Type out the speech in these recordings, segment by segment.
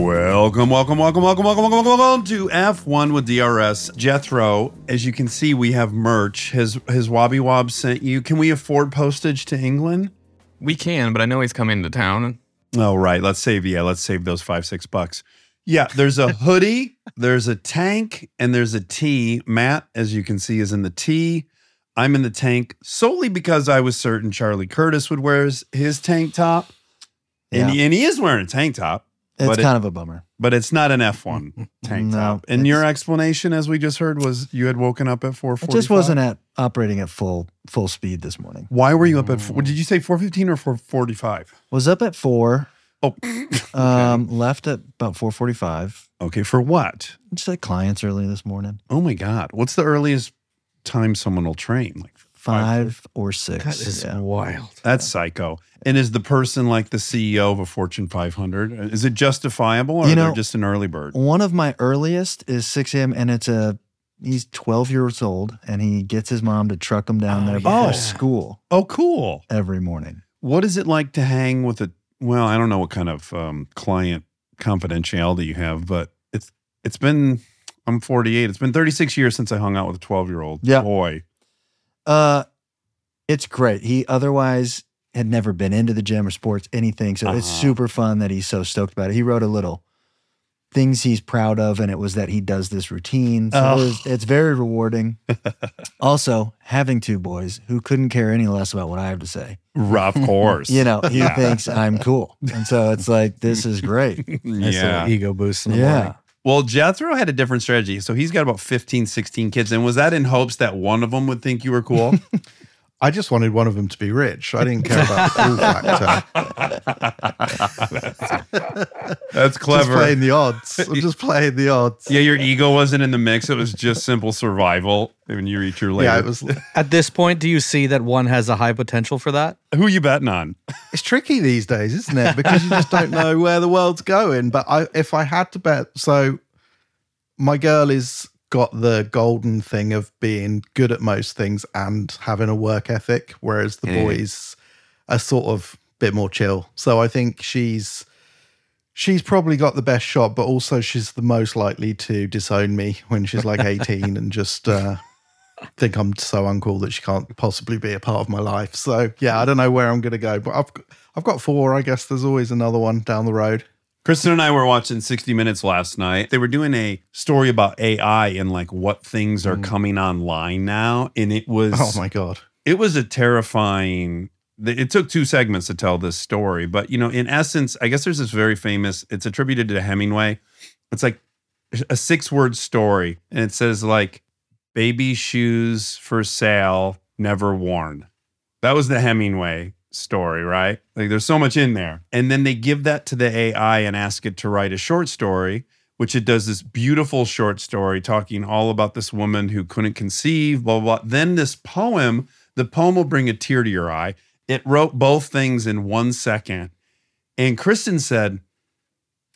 Welcome, welcome, welcome, welcome, welcome, welcome, welcome, welcome to F1 with DRS. Jethro, as you can see, we have merch. His his Wobby Wob sent you. Can we afford postage to England? We can, but I know he's coming to town. Oh, right. Let's save, yeah, let's save those five, six bucks. Yeah, there's a hoodie, there's a tank, and there's a tee. Matt, as you can see, is in the tee. I'm in the tank solely because I was certain Charlie Curtis would wear his, his tank top. And, Yeah. he, and he is wearing a tank top. It's But it- kind of a bummer. but it's not an F1 tank No, top. And your explanation, as we just heard, was you had woken up at 4:45. It just wasn't at operating at full full speed this morning. Why were you up at? Four, did you say 4:15 or 4:45? Was up at four. Oh, Um, left at about four forty five. okay. For what? Just had clients early this morning. Oh my God! What's the earliest time someone will train? Like Five or six. That is yeah. wild. that's psycho. And is the person like the CEO of a Fortune 500? Is it justifiable, or You are know- they just an early bird? One of my earliest is six a.m. and it's a he's twelve years old and he gets his mom to truck him down Oh, there before yeah. school Oh, cool. every morning. What is it like to hang with a? Well, I don't know what kind of um, client confidentiality you have, but it's it's been. I'm 48. It's been 36 years since I hung out with a 12 year old Yeah. boy. Uh, it's great. He otherwise had never been into the gym or sports, anything. So it's Uh-huh. super fun that he's so stoked about it. He wrote a little things he's proud of, and it was that he does this routine. So it was, it's very rewarding. also, having two boys who couldn't care any less about what I have to say. Of course. You know, he Yeah. thinks I'm cool. And so it's like, this is great. Nice yeah. ego boost in the Yeah. morning. Well, Jethro had a different strategy. So he's got about 15, 16 kids. And was that in hopes that one of them would think you were cool? I just wanted one of them to be rich. I didn't care about the cool factor. That's clever. Just playing the odds. I'm just playing the odds. yeah, your ego wasn't in the mix. It was just simple survival when you reach your labor. Yeah, it was. At this point, do you see that one has a high potential for that? Who you betting on? It's tricky these days, isn't it? Because you just don't know where the world's going. But I, if I had to bet, so my girl is got the golden thing of being good at most things and having a work ethic, whereas the Yeah. boys are sort of a bit more chill. So I think she's she's probably got the best shot, but also she's the most likely to disown me when she's like 18 and just uh, think I'm so uncool that she can't possibly be a part of my life. So yeah, I don't know where I'm gonna go, but I've I've got four. I guess there's always another one down the road. Kristen and I were watching 60 Minutes last night. They were doing a story about AI and like what things are mm. coming online now. And it was Oh my god. it was a terrifying it took two segments to tell this story but you know in essence i guess there's this very famous it's attributed to hemingway it's like a six word story and it says like baby shoes for sale never worn that was the hemingway story right like there's so much in there and then they give that to the ai and ask it to write a short story which it does this beautiful short story talking all about this woman who couldn't conceive, blah, blah, blah. Then this poem, the poem will bring a tear to your eye. It wrote both things in one second. And Kristen said,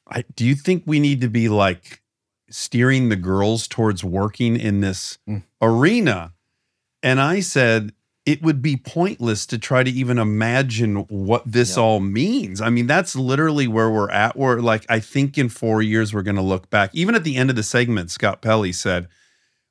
I, Do you think we need to be like steering the girls towards working in this Mm. arena? And I said, it would be pointless to try to even imagine what this all means. I mean, that's literally where we're at. Where like I think in four years we're going to look back. Even at the end of the segment, Scott Pelley said,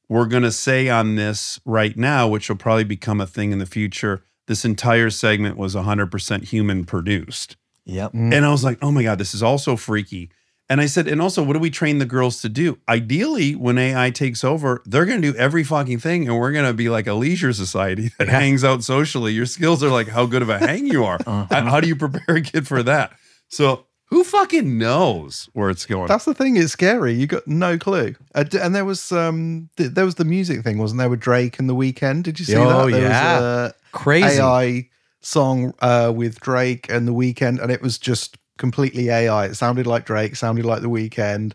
"We're going to say on this right now, which will probably become a thing in the future. This entire segment was 100% human produced." Yep. Mm. And I was like, "Oh my god, this is also freaky." And I said, and also, what do we train the girls to do? Ideally, when AI takes over, they're going to do every fucking thing, and we're going to be like a leisure society that hangs out socially. Your skills are like how good of a hang you are. Uh-huh. How, do you prepare a kid for that? So, who fucking knows where it's going? That's the thing. It's scary. You got no clue. Uh, and there was um, th- there was the music thing, wasn't there, with Drake and the Weeknd? Did you see Oh, that? There yeah. was a Crazy. AI song uh, with Drake and the Weeknd, and it was just completely AI. It sounded like Drake, sounded like the Weeknd.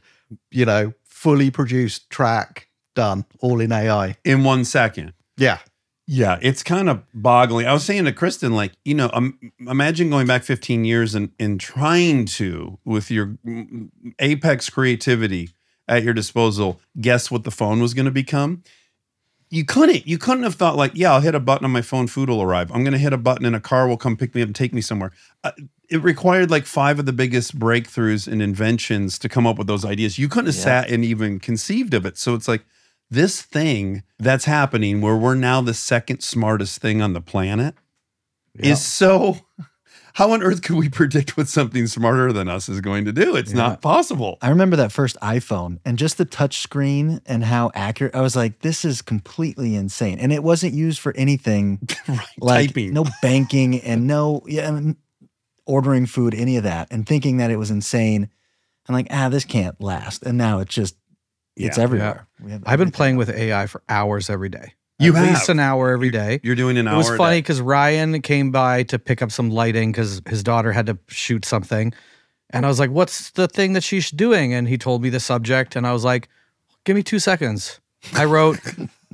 You know, fully produced track done, all in AI. in one second. Yeah, Yeah, it's kind of boggling. I was saying to Kristen, like, you know, um, imagine going back 15 years and, and trying to, with your mm, apex creativity at your disposal, guess what the phone was going to become. You couldn't. You couldn't have thought like, yeah, I'll hit a button on my phone, food will arrive. I'm going to hit a button and a car will come pick me up and take me somewhere. Uh, it required like five of the biggest breakthroughs and inventions to come up with those ideas. You couldn't have Yeah. sat and even conceived of it. So it's like this thing that's happening where we're now the second smartest thing on the planet is so how on earth could we predict what something smarter than us is going to do? It's not possible. I remember that first iPhone and just the touch screen and how accurate. I was like, this is completely insane. And it wasn't used for anything right. like Typing. no banking and no yeah, ordering food, any of that, and thinking that it was insane. I'm like, ah, this can't last. And now it's just, it's Yeah. everywhere. We have I've been playing with. AI for hours every day. You At have. least an hour every day. You're doing an hour. It was funny because Ryan came by to pick up some lighting because his daughter had to shoot something. And I was like, What's the thing that she's doing? And he told me the subject. And I was like, Give me two seconds. I wrote,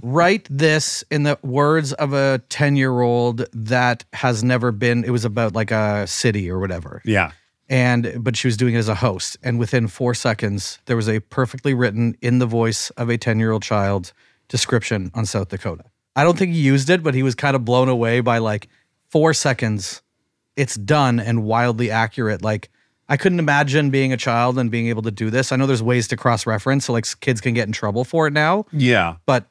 Write this in the words of a 10 year old that has never been, it was about like a city or whatever. Yeah. And, but she was doing it as a host. And within four seconds, there was a perfectly written in the voice of a 10 year old child description on South Dakota. I don't think he used it, but he was kind of blown away by like four seconds. It's done and wildly accurate. Like I couldn't imagine being a child and being able to do this. I know there's ways to cross reference, so like kids can get in trouble for it now. Yeah. But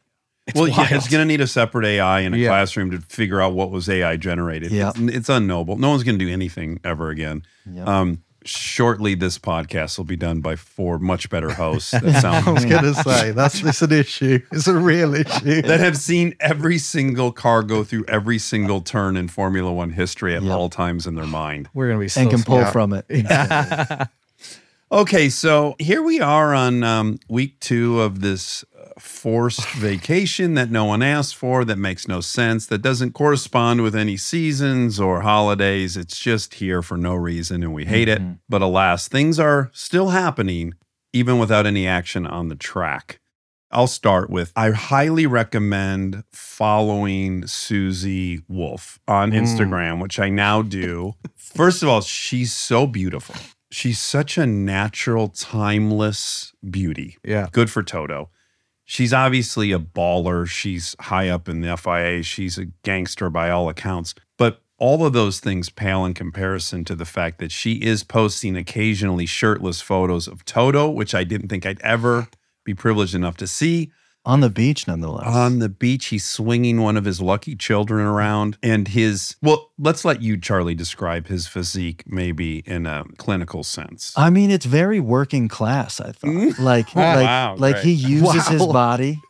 it's well, yeah, it's going to need a separate AI in a Yeah. classroom to figure out what was AI generated. Yeah. It's, it's unknowable. No one's going to do anything ever again. Yep. Um, shortly, this podcast will be done by four much better hosts that sound I was going to say that's it's an issue. It's a real issue. that have seen every single car go through every single turn in Formula One history at Yep. all times in their mind. We're gonna be so and can pull smart. from it. Okay, so here we are on um, week two of this forced vacation that no one asked for, that makes no sense, that doesn't correspond with any seasons or holidays. It's just here for no reason and we hate it. Mm-hmm. But alas, things are still happening even without any action on the track. I'll start with I highly recommend following Susie Wolff on mm. Instagram, which I now do. First of all, she's so beautiful. She's such a natural, timeless beauty. Yeah. Good for Toto. She's obviously a baller. She's high up in the FIA. She's a gangster by all accounts. But all of those things pale in comparison to the fact that she is posting occasionally shirtless photos of Toto, which I didn't think I'd ever be privileged enough to see. On the beach, nonetheless. On the beach, he's swinging one of his lucky children around. And his, well, let's let you, Charlie, describe his physique maybe in a clinical sense. I mean, it's very working class. I thought, mm. like, Oh, like, wow, like he great. uses his body.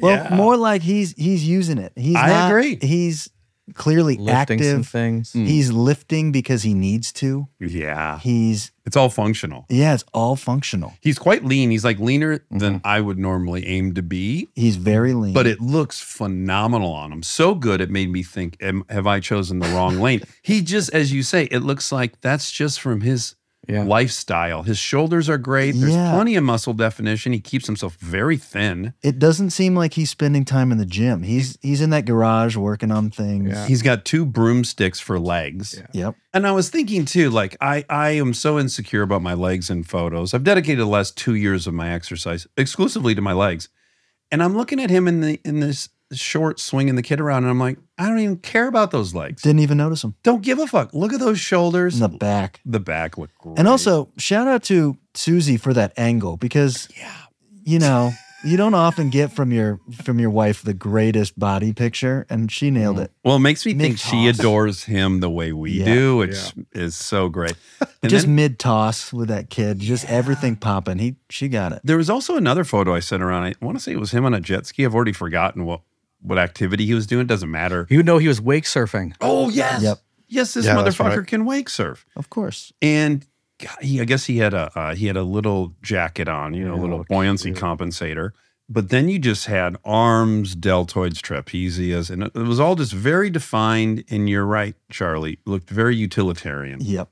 Well, Yeah. more like he's he's using it. He's I not, agree. He's clearly Lifting some active. things. He's lifting because he needs to. yeah. He's It's all functional. yeah, it's all functional. He's quite lean. He's like leaner than Mm-hmm. I would normally aim to be, He's very lean. but it looks phenomenal on him. So good, it made me think, am, have I chosen the wrong lane? He just, as you say, it looks like that's just from his Yeah. lifestyle. His shoulders are great. There's Yeah. plenty of muscle definition. He keeps himself very thin. it doesn't seem like he's spending time in the gym. He's he's in that garage working on things. Yeah. He's got two broomsticks for legs. Yep. And I was thinking too, like I, I am so insecure about my legs in photos. I've dedicated the last two years of my exercise exclusively to my legs, and I'm looking at him in the in this short swinging the kid around, and I'm like, I don't even care about those legs. Didn't even notice them. Don't give a fuck. Look at those shoulders. In the back. The back look great. And also, shout out to Susie for that angle because, yeah. you know, you don't often get from your from your wife the greatest body picture, and she nailed mm-hmm. it. Well, it makes me think she adores him the way we Yeah. do, which is so great. And Just mid toss with that kid, just everything popping. He she got it. there was also another photo I sent around. I want to say it was him on a jet ski. I've already forgotten what what activity he was doing. Doesn't matter. You know he was wake surfing. Oh yes, Yep. yes. This Yeah, motherfucker right. can wake surf. Of course. and he, I guess he had a uh, he had a little jacket on, you know, a little look buoyancy cute. compensator. But then you just had arms, deltoids, trapezius, and it, it was all just very defined. And you're right, Charlie, looked very utilitarian. Yep.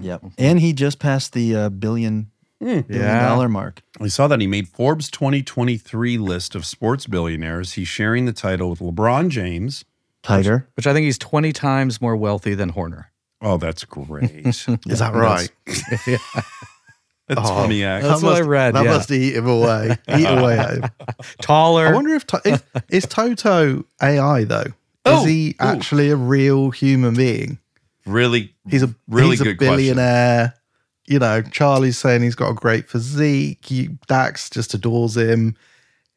Yep. And he just passed the uh, billion Hmm. billion Yeah. dollar mark. I saw that he made Forbes 2023 list of sports billionaires. He's sharing the title with LeBron James. Tiger. Which I think he's 20 times more wealthy than Horner. Oh, that's great. Is that right? yeah. That's Oh, funny, actually. That's what I read, That yeah. must eat him away. Eat away at him. Taller. I wonder if, if is Toto AI though. Oh, is he ooh. actually a real human being? Really, He's a really he's a good question. Billionaire. You know, Charlie's saying he's got a great physique. You, Dax just adores him.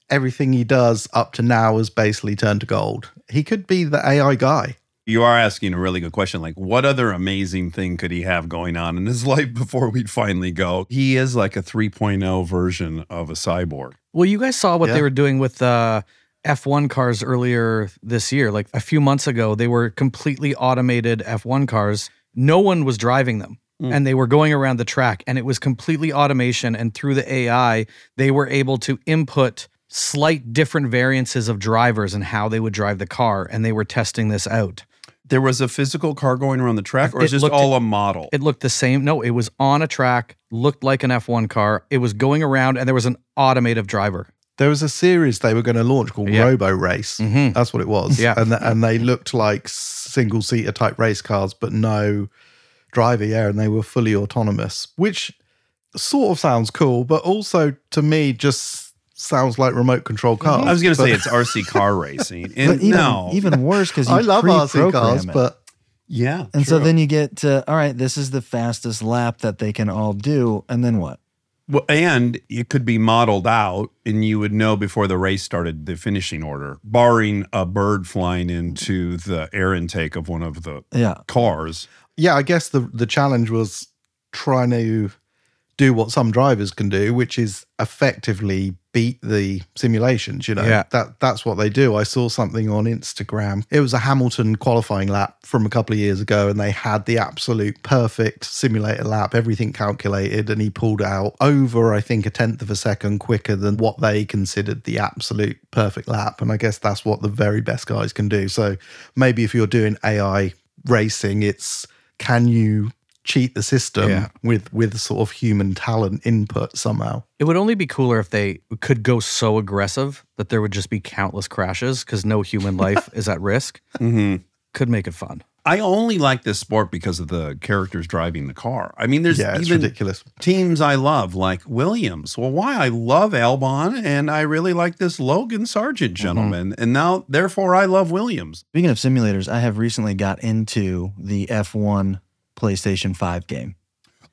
Everything he does up to now has basically turned to gold. He could be the AI guy. You are asking a really good question. Like, what other amazing thing could he have going on in his life before we'd finally go? He is like a 3.0 version of a cyborg. Well, you guys saw what Yeah. they were doing with uh, F1 cars earlier this year. Like a few months ago, they were completely automated F1 cars. No one was driving them. Mm. And they were going around the track, and it was completely automation. And through the AI, they were able to input slight different variances of drivers and how they would drive the car. And they were testing this out. There was a physical car going around the track, or It is this looked- all a model? It looked the same. No, it was on a track, looked like an F1 car. It was going around, and there was an automated driver. There was a series they were going to launch called Yeah. Roborace. Mhm. That's what it was. Yeah. And and they looked like single seater type race cars, but no driver. Yeah, and they were fully autonomous, which sort of sounds cool, but also to me just sounds like remote control mm-hmm. cars. I was going to say it's RC car racing. And But even, no, even worse because I love RC cars, it. but yeah. and so then you get to, all right, this is the fastest lap that they can all do, and then what? Well, and it could be modeled out, and you would know before the race started the finishing order, barring a bird flying into the air intake of one of the Yeah. cars. Yeah, I guess the the challenge was trying to do what some drivers can do, which is effectively beat the simulations. You know, Yeah. that that's what they do. I saw something on Instagram. It was a Hamilton qualifying lap from a couple of years ago, and they had the absolute perfect simulator lap, everything calculated, and he pulled out over, I think, a tenth of a second quicker than what they considered the absolute perfect lap. And I guess that's what the very best guys can do. So maybe if you're doing AI racing, it's can you cheat the system Yeah. with with sort of human talent input somehow? It would only be cooler if they could go so aggressive that there would just be countless crashes because no human life is at risk. hmm Could make it fun. I only like this sport because of the characters driving the car. I mean, there's yeah, it's even ridiculous. teams I love, like Williams. Well, why? I love Albon, and I really like this Logan Sargeant mm-hmm. gentleman, and now therefore I love Williams. Speaking of simulators, I have recently got into the F1 PlayStation 5 game,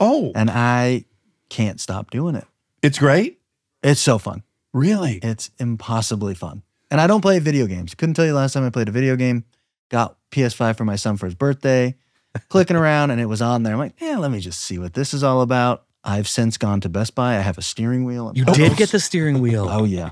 Oh, and I can't stop doing it. it's great. It's so fun. Really? It's impossibly fun. And I don't play video games. Couldn't tell you last time I played a video game. Got PS5 for my son for his birthday. Clicking around and it was on there. I'm like, yeah, let me just see what this is all about. I've since gone to Best Buy. I have a steering wheel. and You did get the steering wheel. Oh yeah,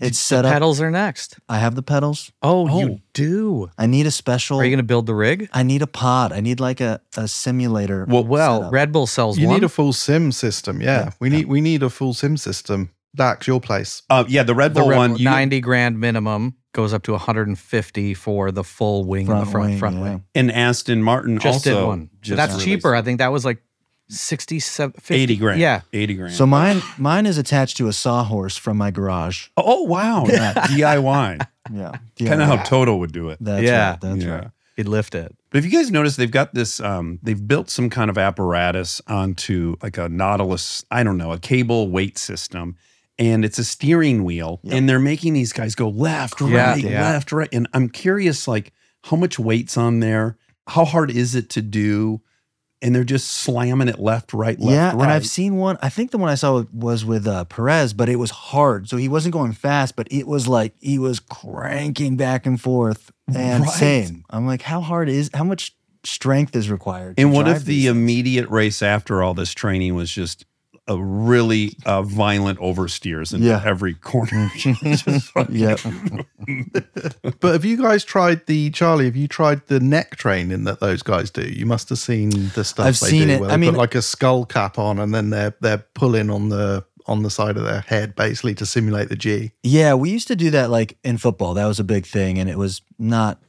it's set up. Pedals are next. I have the pedals. Oh, Oh. you do. I need a special. Are you going to build the rig? I need a pod. I need like a, a simulator. Well, Well, setup. Red Bull sells You one. need a full sim system. Yeah, Yeah, we need we need a full sim system. Dax, your place. Uh, yeah, the Red the Bull Red one. Bull, you- 90 grand minimum goes up to 150 for the full wing in front the front wing, front yeah. wing. and Aston Martin Just also did one. just That's released cheaper. I think that was like 67 50, 80 grand. Yeah. 80 grand. So mine mine is attached to a sawhorse from my garage. oh, wow. DIY. Yeah, kind of how Toto would do it. That's Yeah. right. That's Yeah. right. He'd lift it. But if you guys notice, they've got this, um, they've built some kind of apparatus onto like a Nautilus, I don't know, a cable weight system. And it's a steering wheel, and they're making these guys go left, right, yeah. left, right. And I'm curious, like, how much weight's on there? How hard is it to do? And they're just slamming it left, right, left, yeah, right. and I've seen one. I think the one I saw was with uh, Perez, but it was hard. So he wasn't going fast, but it was like he was cranking back and forth. And Right. same. I'm like, how hard is? How much strength is required? And what if the things? immediate race after all this training was just a really uh, violent oversteers in Yeah. every corner? Just like- Yep. But have you guys tried the Charlie? Have you tried the neck training that those guys do? You must have seen the stuff. I've they seen do it. Where I mean- put like a skull cap on, and then they're they're pulling on the on the side of their head, basically to simulate the G. Yeah, we used to do that like in football. That was a big thing, and it was not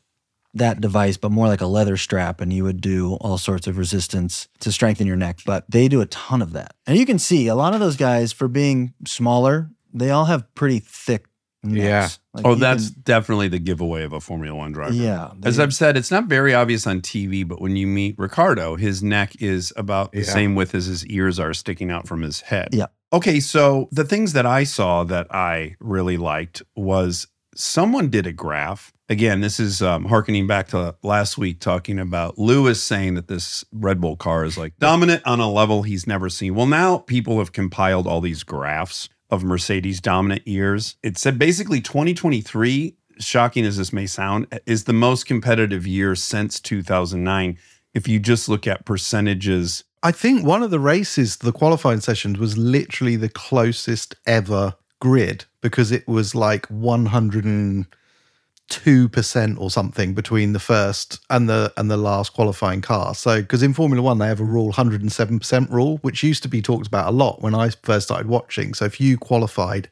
that device, but more like a leather strap, and you would do all sorts of resistance to strengthen your neck. But they do a ton of that, and you can see a lot of those guys for being smaller, they all have pretty thick necks. Yeah. Like oh, that's can- definitely the giveaway of a Formula One driver. yeah. As I've said, it's not very obvious on TV, but when you meet Ricciardo, his neck is about the Yeah. same width as his ears are sticking out from his head. Yeah. Okay, so the things that I saw that I really liked was someone did a graph. Again, this is um, harkening back to last week talking about Lewis saying that this Red Bull car is like dominant on a level he's never seen. Well, now people have compiled all these graphs of Mercedes dominant years. It said basically 2023, shocking as this may sound, is the most competitive year since 2009. If you just look at percentages I think one of the races, the qualifying sessions, was literally the closest ever grid because it was like 102% or something between the first and the and the last qualifying car. So because in Formula 1 they have a rule 107% rule which used to be talked about a lot when I first started watching. So if you qualified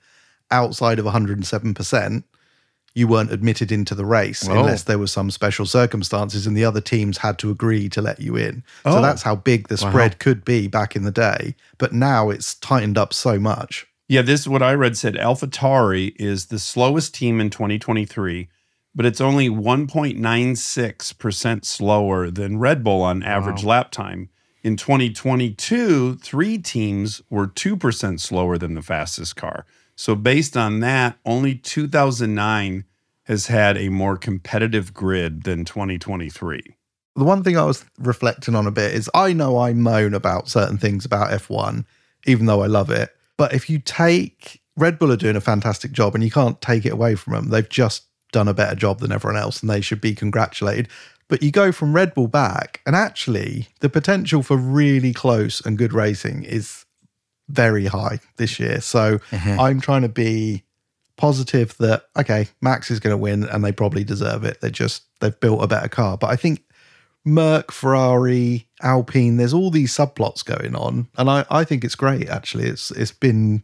outside of 107%, you weren't admitted into the race Oh. unless there was some special circumstances and the other teams had to agree to let you in. So Oh. that's how big the Wow. spread could be back in the day. But now it's tightened up so much. Yeah, this what I read said AlphaTauri is the slowest team in 2023, but it's only 1.96% slower than Red Bull on average lap time. In 2022, three teams were 2% slower than the fastest car. So based on that, only 2009 has had a more competitive grid than 2023. The one thing I was reflecting on a bit is I know I moan about certain things about F1, even though I love it. But if you take Red Bull are doing a fantastic job and you can't take it away from them, they've just done a better job than everyone else and they should be congratulated. But you go from Red Bull back, and actually, the potential for really close and good racing is very high this year. So mm-hmm. I'm trying to be positive that okay, Max is going to win, and they probably deserve it. They just they've built a better car. But I think Merc, Ferrari, Alpine, there's all these subplots going on, and I I think it's great. Actually, it's it's been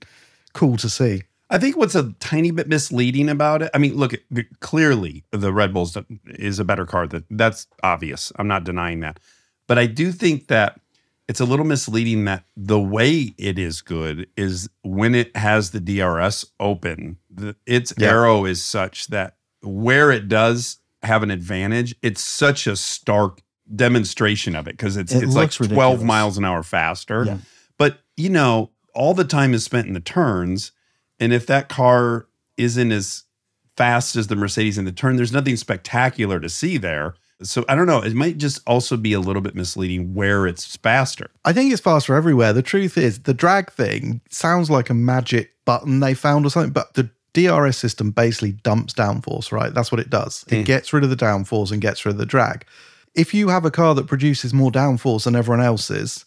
cool to see. I think what's a tiny bit misleading about it. I mean, look, clearly the Red Bulls is a better car. That that's obvious. I'm not denying that, but I do think that it's a little misleading that the way it is good is when it has the DRS open. The, its Yeah. aero is such that where it does have an advantage, it's such a stark demonstration of it because it's It it's like looks 12 ridiculous. miles an hour faster. Yeah. But you know, all the time is spent in the turns. And if that car isn't as fast as the Mercedes in the turn, there's nothing spectacular to see there. So I don't know. It might just also be a little bit misleading where it's faster. I think it's faster everywhere. The truth is, the drag thing sounds like a magic button they found or something, but the DRS system basically dumps downforce, right? That's what it does. It Mm. gets rid of the downforce and gets rid of the drag. If you have a car that produces more downforce than everyone else's,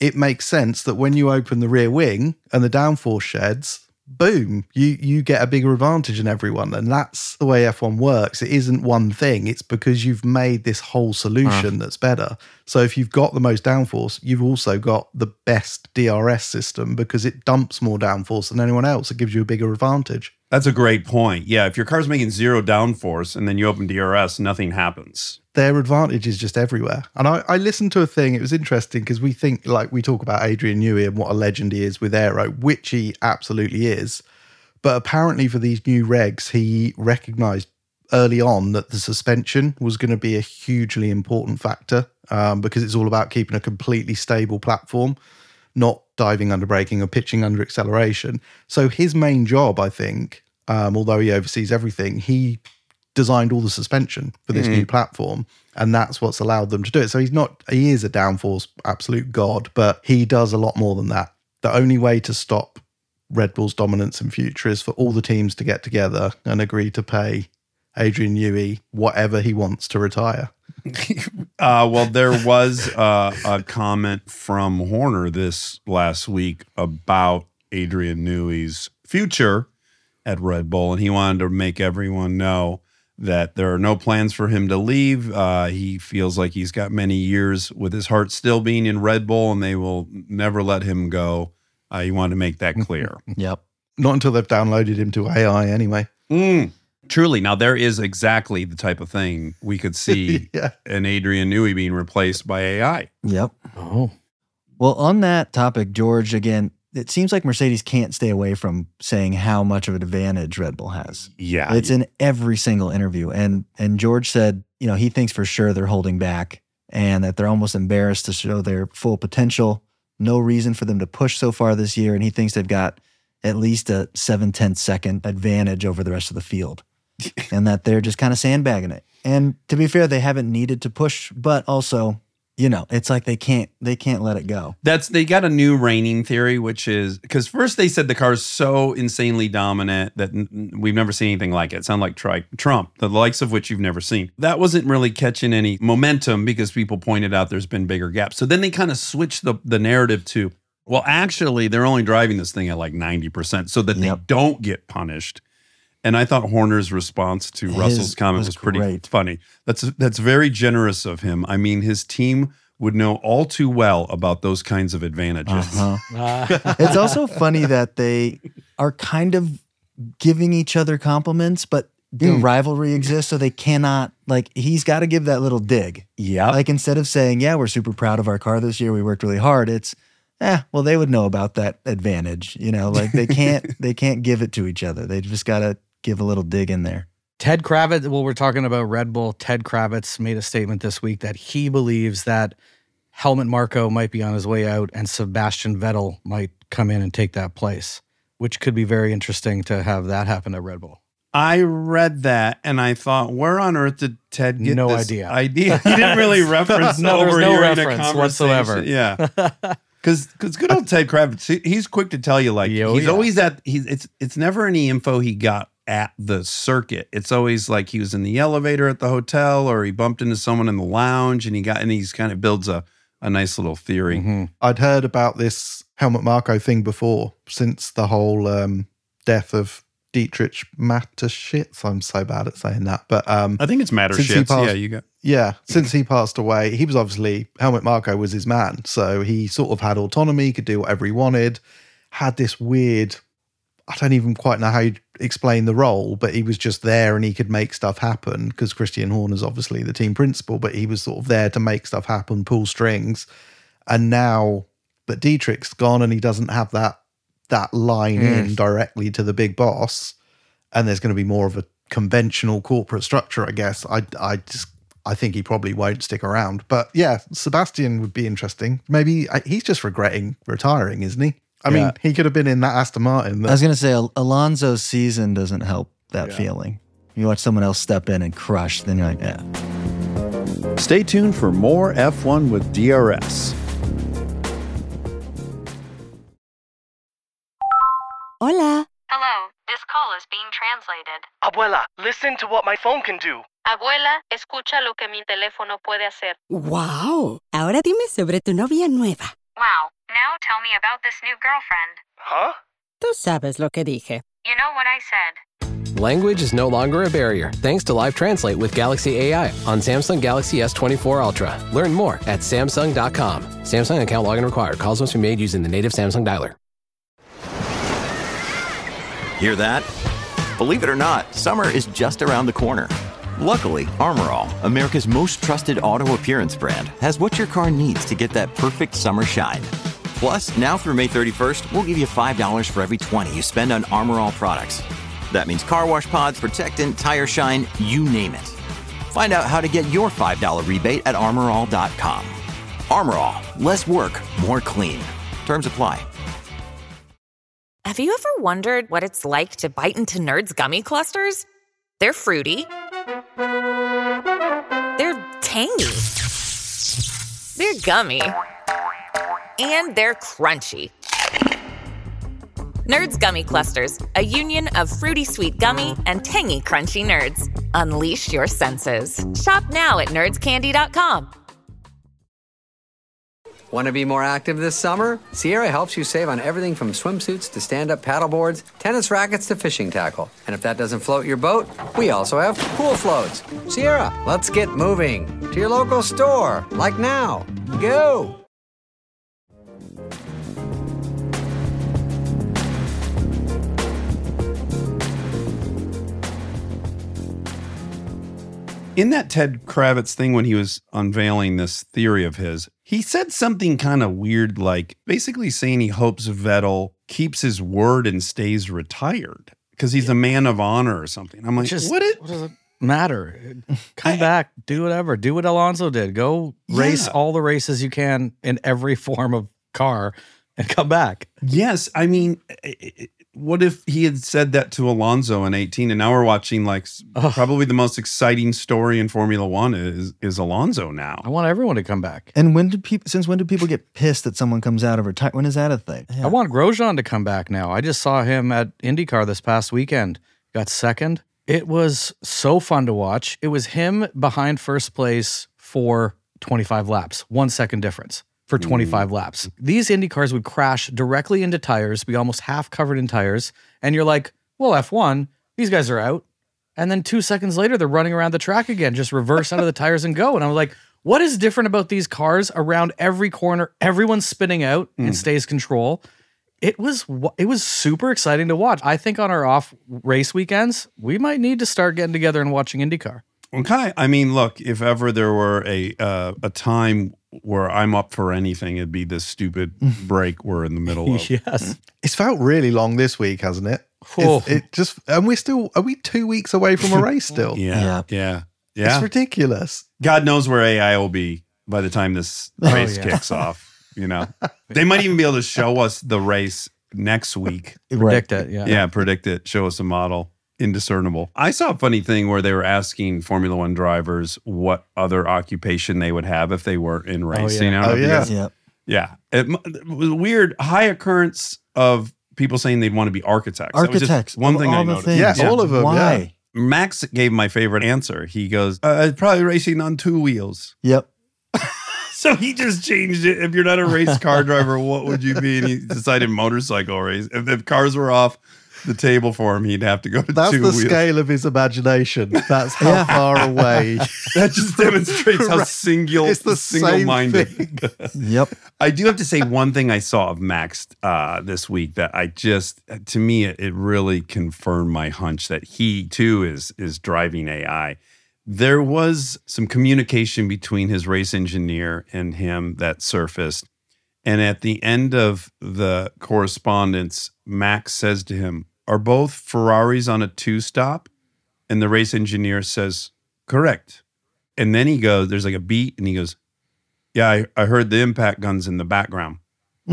it makes sense that when you open the rear wing and the downforce sheds, boom, you you get a bigger advantage than everyone. And that's the way F1 works. It isn't one thing. It's because you've made this whole solution that's better. So if you've got the most downforce, you've also got the best DRS system because it dumps more downforce than anyone else. It gives you a bigger advantage. That's a great point. Yeah, if your car's making zero downforce and then you open DRS, nothing happens. their advantage is just everywhere. And I, I listened to a thing, it was interesting because we think, like, we talk about Adrian Newey and what a legend he is with Aero, which he absolutely is. But apparently, for these new regs, he recognized early on that the suspension was going to be a hugely important factor um, because it's all about keeping a completely stable platform. Not diving under braking or pitching under acceleration. So his main job, I think, um, although he oversees everything, he designed all the suspension for this Mm. new platform. And that's what's allowed them to do it. So he's not, he is a downforce absolute god, but he does a lot more than that. The only way to stop Red Bull's dominance in future is for all the teams to get together and agree to pay Adrian Newey whatever he wants to retire. Uh, well, there was uh, a comment from Horner this last week about Adrian Newey's future at Red Bull, and he wanted to make everyone know that there are no plans for him to leave. Uh, he feels like he's got many years with his heart still being in Red Bull, and they will never let him go. Uh, he wanted to make that clear. Yep. Not until they've downloaded him to AI anyway. Mm. Truly, now there is exactly the type of thing we could see Yeah. an Adrian Newey being replaced by AI. Yep. Oh. Well, on that topic, George, again, it seems like Mercedes can't stay away from saying how much of an advantage Red Bull has. Yeah, It's in every single interview. And and George said, you know, he thinks for sure they're holding back and that they're almost embarrassed to show their full potential. No reason for them to push so far this year. And he thinks they've got at least a seven tenth second advantage over the rest of the field. and that they're just kind of sandbagging it. And to be fair, they haven't needed to push, but also, you know, it's like they can't they can't let it go. That's they got a new reigning theory, which is because first they said the car's so insanely dominant that n- we've never seen anything like it. It sounded like tri- Trump, the likes of which you've never seen. That wasn't really catching any momentum because people pointed out there's been bigger gaps. So then they kind of switched the the narrative to, well, actually they're only driving this thing at like ninety percent, so that they don't get punished. And I thought Horner's response to His Russell's comment was was, pretty great. funny. That's that's very generous of him. I mean, his team would know all too well about those kinds of advantages. Uh-huh. it's also funny that they are kind of giving each other compliments, but the Mm. rivalry exists, so they cannot like he's got to give that little dig. Yeah. Like instead of saying, "Yeah, we're super proud of our car this year. We worked really hard." It's, eh, well, they would know about that advantage. You know, like they can't they can't give it to each other. They just got to give a little dig in there. Ted Kravitz, well, we're talking about Red Bull. Ted Kravitz made a statement this week that he believes that Helmut Marko might be on his way out and Sebastian Vettel might come in and take that place, which could be very interesting to have that happen at Red Bull. I read that and I thought, where on earth did Ted get No this idea. idea? He didn't really reference No, there's over no here in a reference conversation. whatsoever. Yeah. Because good old Ted Kravitz, he's quick to tell you like Yo, he's yeah. always at he's it's it's never any info he got at the circuit. It's always like he was in the elevator at the hotel or he bumped into someone in the lounge and he got and he's kind of builds a a nice little theory. Mm-hmm. I'd heard about this Helmut Marko thing before since the whole um, death of Dietrich Mateschitz. I'm so bad at saying that, but um, I think it's matter passed- yeah, you got yeah, since he passed away, he was obviously Helmut Marko was his man, so he sort of had autonomy, could do whatever he wanted. Had this weird, I don't even quite know how you explain the role, but he was just there and he could make stuff happen because Christian Horner's obviously the team principal, but he was sort of there to make stuff happen, pull strings. And now, but Dietrich's gone and he doesn't have that that line hmm. in directly to the big boss, and there's going to be more of a conventional corporate structure, I guess. I I just I think he probably won't stick around. But yeah, Sebastian would be interesting. Maybe I, he's just regretting retiring, isn't he? I mean, he could have been in that Aston Martin. I was gonna say Al- Alonso's season doesn't help that feeling. You watch someone else step in and crush, then you're like, yeah. Stay tuned for more F1 with DRS. Hola. Hello, this call is being translated. Abuela, listen to what my phone can do. Abuela, escucha lo que mi teléfono puede hacer. Wow. Ahora dime sobre tu novia nueva. Wow, now tell me about this new girlfriend. Huh? Tú sabes lo que dije. You know what I said. Language is no longer a barrier thanks to Live Translate with Galaxy AI on Samsung Galaxy S24 Ultra. Learn more at Samsung.com. Samsung account login required. Calls must be made using the native Samsung dialer. Hear that? Believe it or not, summer is just around the corner. Luckily, Armor All, America's most trusted auto appearance brand, has what your car needs to get that perfect summer shine. Plus, now through May 31st, we'll give you $5 for every 20 you spend on Armor All products. That means car wash pods, protectant, tire shine, you name it. Find out how to get your $5 rebate at armorall.com. Armor All, less work, more clean. Terms apply. Have you ever wondered what it's like to bite into Nerds gummy clusters? They're fruity. They're tangy. They're gummy. And they're crunchy. Nerds Gummy Clusters, a union of fruity sweet gummy and tangy crunchy nerds. Unleash your senses. Shop now at nerdscandy.com. Want to be more active this summer? Sierra helps you save on everything from swimsuits to stand up paddleboards, tennis rackets to fishing tackle. And if that doesn't float your boat, we also have pool floats. Sierra, let's get moving to your local store, like now. Go! In that Ted Kravitz thing when he was unveiling this theory of his, he said something kind of weird, like basically saying he hopes Vettel keeps his word and stays retired because he's a man of honor or something. I'm like, Just- what? It, what does it matter? Come back, do whatever, do what Alonso did. Go race Yeah. all the races you can in every form of car and come back. Yes, I mean, i- i- what if he had said that to Alonso in 18, and now we're watching like s- probably the most exciting story in Formula One is is Alonso now. I want everyone to come back. And when did people? Since when do people get pissed that someone comes out of retirement? When is that a thing? I want Grosjean to come back now. I just saw him at IndyCar this past weekend. Got second. It was so fun to watch. It was him behind first place for 25 laps, one second difference for mm. 25 laps. These Indy cars would crash directly into tires, be almost half covered in tires. And you're like, well, F1, these guys are out. And then two seconds later, they're running around the track again, just reverse out of the tires and go. And I'm like, what is different about these cars around every corner? Everyone's spinning out and mm. stays control. It was it was super exciting to watch. I think on our off race weekends, we might need to start getting together and watching IndyCar. Okay, I mean, look, if ever there were a uh, a time where I'm up for anything, it'd be this stupid break we're in the middle of. yes, It's felt really long this week, hasn't it? Oh. It just and we're still are we two weeks away from a race still? Yeah, yeah, yeah. It's ridiculous. God knows where AI will be by the time this Oh, race yeah. kicks off. You know, they might even be able to show us the race next week. Predict it, yeah. yeah, predict it. Show us a model. Indiscernible. I saw a funny thing where they were asking Formula One drivers what other occupation they would have if they were in racing. I don't Oh, if you yeah. yeah. It, m- it was weird. High occurrence of people saying they'd want to be architects. That was just Architects. one thing all I the noticed. things. Yes, all of them, Why? Max gave my favorite answer. He goes, uh, "It's probably racing on two wheels." Yep. So he just changed it. If you're not a race car driver, what would you be? And he decided motorcycle race. If, if cars were off the table for him, he'd have to go to That's two the wheels. scale of his imagination. That's how Yeah. far away. That just demonstrates how Right. single, It's the single-minded. Yep. I do have to say one thing I saw of Max uh, this week that I just, to me, it, it really confirmed my hunch that he too is is driving AI. There was some communication between his race engineer and him that surfaced, and at the end of the correspondence, Max says to him, "Are both Ferraris on a two stop?" And the race engineer says, "Correct." And then he goes, "There's like a beat," and he goes, yeah, I, I heard the impact guns in the background.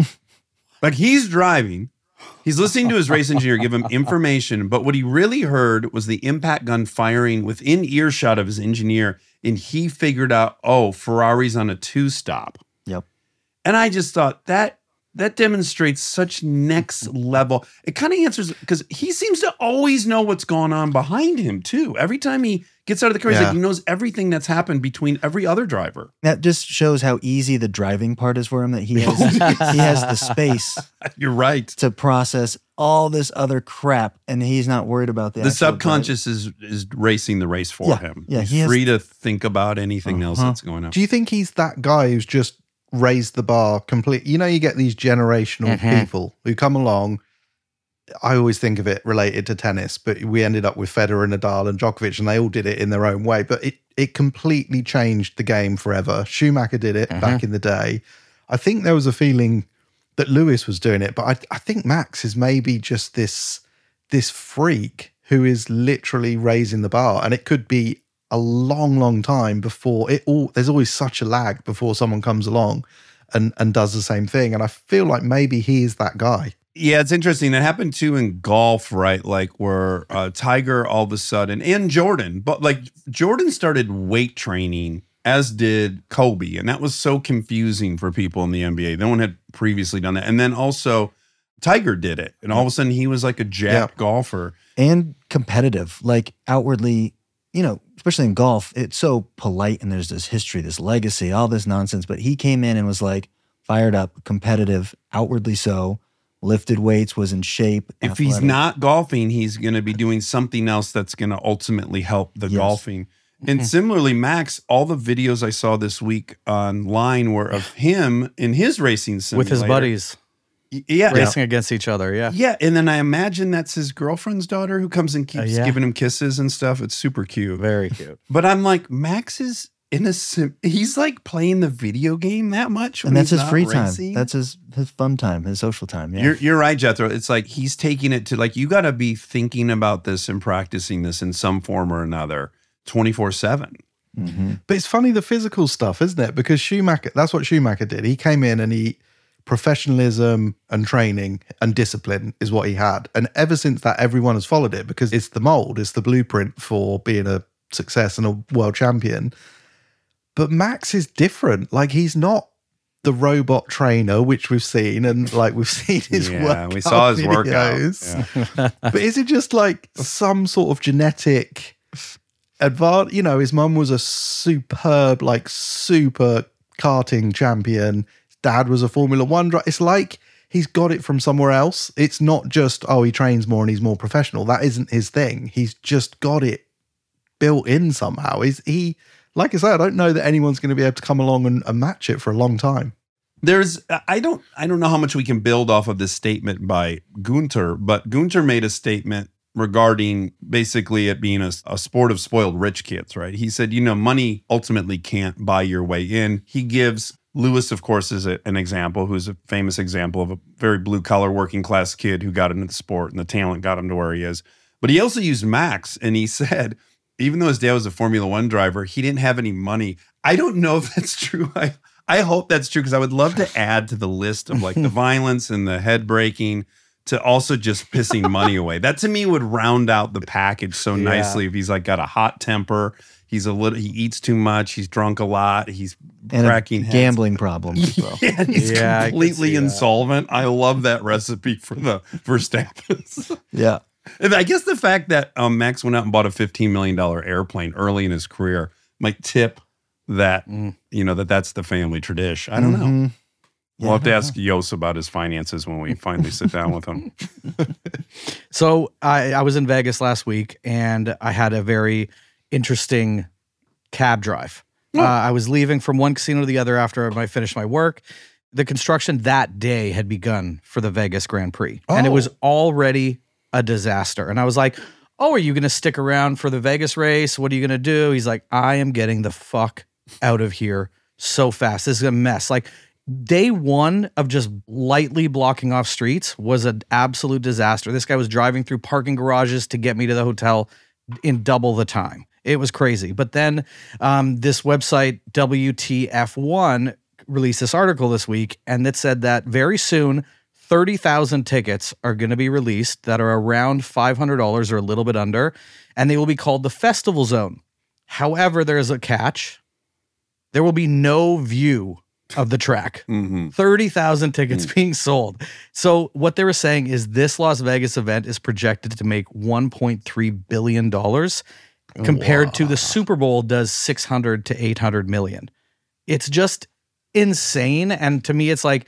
like he's driving, he's listening to his race engineer give him information, but what he really heard was the impact gun firing within earshot of his engineer, and he figured out, oh, Ferrari's on a two stop. Yep. And I just thought that that demonstrates such next level. It kind of answers because he seems to always know what's going on behind him too. Every time he gets out of the car, he's Yeah. like he knows everything that's happened between every other driver. That just shows how easy the driving part is for him. That he has he has the space. You're right to process all this other crap, and he's not worried about the the actual subconscious is is racing the race for Yeah, him. yeah, He's he has- free to think about anything else Uh-huh. that's going on. Do you think he's that guy who's just raised the bar completely. You know, you get these generational Mhm. people who come along. I always think of it related to tennis, but we ended up with Federer, and Nadal, and Djokovic, and they all did it in their own way. But it it completely changed the game forever. Schumacher did it back in the day. I think there was a feeling that Lewis was doing it, but I, I think Max is maybe just this this freak who is literally raising the bar, and it could be a long, long time before it all. There's always such a lag before someone comes along and and does the same thing. And I feel like maybe he is that guy. Yeah, it's interesting. It happened too in golf, right? Like where uh, Tiger all of a sudden and Jordan, but like Jordan started weight training, as did Kobe, and that was so confusing for people in the NBA. No one had previously done that, and then also Tiger did it, and all of a sudden he was like a jacked golfer. and competitive, like outwardly, you know, especially in golf, it's so polite and there's this history, this legacy, all this nonsense. But he came in and was like fired up, competitive, outwardly so, lifted weights, was in shape. If he's not golfing, he's going to be doing something else that's going to ultimately help the golfing. And similarly, Max, all the videos I saw this week online were of him in his racing simulator with his buddies. Y- Yeah, racing against each other. Yeah, Yeah, and then I imagine that's his girlfriend's daughter who comes and uh, keeps yeah. giving him kisses and stuff. It's super cute. Very cute. But I'm like, Max is in a he's like playing the video game that much. and that's his free racing? time. That's his his fun time, his social time. Yeah. You're you're right, Jethro. It's like he's taking it to like you got to be thinking about this and practicing this in some form or another, twenty four seven. Mm-hmm. But it's funny the physical stuff, isn't it? Because Schumacher, that's what Schumacher did. He came in and he professionalism and training and discipline is what he had. And ever since that, everyone has followed it because it's the mold, it's the blueprint for being a success and a world champion. But Max is different. Like he's not the robot trainer, which we've seen, and like we've seen his Yeah, workout we saw his workout. videos. but is it just like some sort of genetic advantage? You know, his mum was a superb, like super karting champion. Dad was a Formula One driver. It's like he's got it from somewhere else. It's not just oh he trains more and he's more professional. That isn't his thing. He's just got it built in somehow. Is he? Like I say, I don't know that anyone's going to be able to come along and, and match it for a long time. There's I don't I don't know how much we can build off of this statement by Guenther, but Guenther made a statement regarding basically it being a, a sport of spoiled rich kids, right? He said, you know, money ultimately can't buy your way in. He gives Lewis, of course, is a, an example, who's a famous example of a very blue collar working class kid who got into the sport and the talent got him to where he is. But he also used Max and he said, even though his dad was a Formula One driver, he didn't have any money. I don't know if that's true. I, I hope that's true because I would love to add to the list of like the violence and the head breaking to also just pissing money away. That to me would round out the package so Yeah. nicely if he's like got a hot temper. He's a little. He eats too much. He's drunk a lot. He's and cracking a heads. gambling problems. well. Yeah, he's Yeah, I can completely see that. insolvent. I love that recipe for the for Verstappen. Yeah. And I guess the fact that um, Max went out and bought a $15 million airplane early in his career might tip that, you know, that that's the family tradition. I don't know. Mhm. We'll have to ask Jos about his finances when we finally sit down with him. So I, I was in Vegas last week and I had a very interesting cab drive. Uh, I was leaving from one casino to the other after I finished my work. The construction that day had begun for the Vegas Grand Prix, and it was already a disaster. And I was like, "Oh, are you going to stick around for the Vegas race? What are you going to do?" He's like, "I am getting the fuck out of here so fast. This is a mess." Like day one of just lightly blocking off streets was an absolute disaster. This guy was driving through parking garages to get me to the hotel in double the time. It was crazy. But then um, this website, WTF1, released this article this week, and it said that very soon, 30,000 tickets are going to be released that are around $500 or a little bit under, and they will be called the Festival Zone. However, there is a catch. There will be no view of the track. 30,000 tickets being sold. So, what they were saying is this Las Vegas event is projected to make $1.3 billion compared to the Super Bowl does 600 to 800 million. It's just insane. And to me, it's like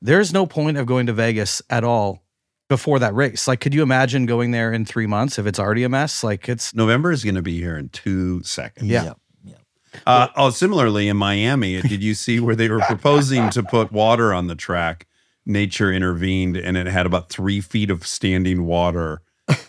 there's no point of going to Vegas at all before that race. Like, could you imagine going there in three months if it's already a mess? Like, it's November is going to be here in two seconds. Yeah. Uh, oh, similarly in Miami, did you see where they were proposing to put water on the track? Nature intervened, and it had about three feet of standing water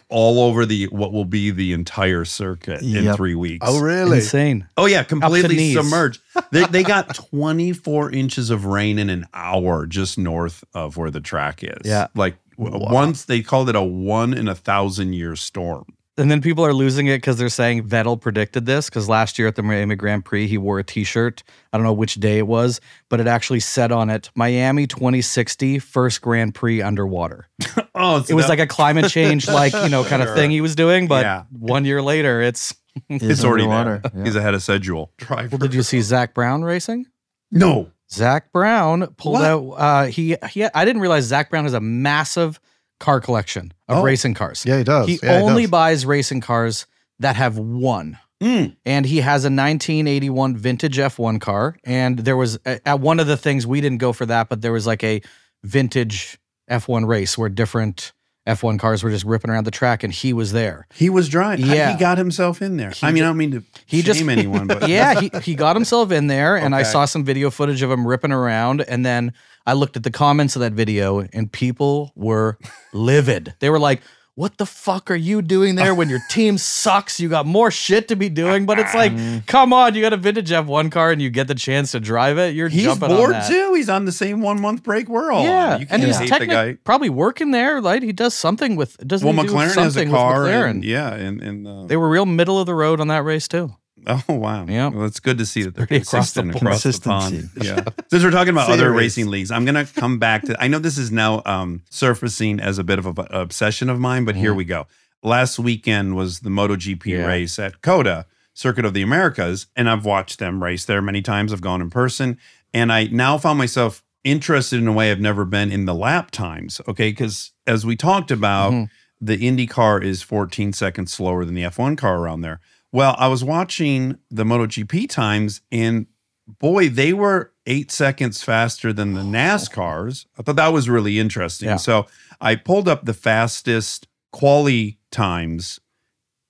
all over the what will be the entire circuit in Yep. three weeks. Oh, really? insane. Oh yeah, completely knees. submerged. They, they got 24 inches of rain in an hour just north of where the track is. Yeah. like w- once they called it a one in a thousand year storm. And then people are losing it because they're saying Vettel predicted this because last year at the Miami Grand Prix, he wore a t shirt. I don't know which day it was, but it actually said on it Miami 2060 first Grand Prix underwater. oh, it was like a climate change, like, you know, kind of thing he was doing. But Yeah. one year later, it's. it's already there. He's ahead of schedule. Well, did you see Zak Brown racing? No. Zak Brown pulled What? out. Uh, he he. I didn't realize Zak Brown has a massive car collection of Oh. racing cars. Yeah, he does. He Yeah, he only does. buys racing cars that have won. Mm. And he has a 1981 vintage F1 car. And there was at one of the things we didn't go for that, but there was like a vintage F1 race where different F1 cars were just ripping around the track, and he was there. He was driving. Yeah. He got himself in there. I mean, I don't mean to He shame just anyone, but yeah, he, he got himself in there, and I saw some video footage of him ripping around, and then I looked at the comments of that video, and people were livid. They were like, "What the fuck are you doing there when your team sucks? You got more shit to be doing." But it's like, Mm. come on, you got a vintage F1 car, and you get the chance to drive it. You're he's jumping on bored too. He's on the same one month break we're all Yeah, on. You and he's hate the technically guy. probably working there. Like he does something with doesn't Well, he do McLaren has a something car, and yeah, and, and uh, They were real middle of the road on that race too. Oh wow! Yeah, well, it's good to see that they're the consistent board. across the pond. Yeah. Since we're talking about other racing leagues, I'm gonna come back to. I know this is now um, surfacing as a bit of an obsession of mine, but here we go. Last weekend was the MotoGP Yeah. race at COTA Circuit of the Americas, and I've watched them race there many times. I've gone in person, and I now found myself interested in a way I've never been in the lap times. Okay, because as we talked about, Mhm. the Indy car is 14 seconds slower than the F1 car around there. Well, I was watching the MotoGP times, and boy, they were eight seconds faster than the oh. NASCARs. I thought that was really interesting. Yeah. So I pulled up the fastest quali times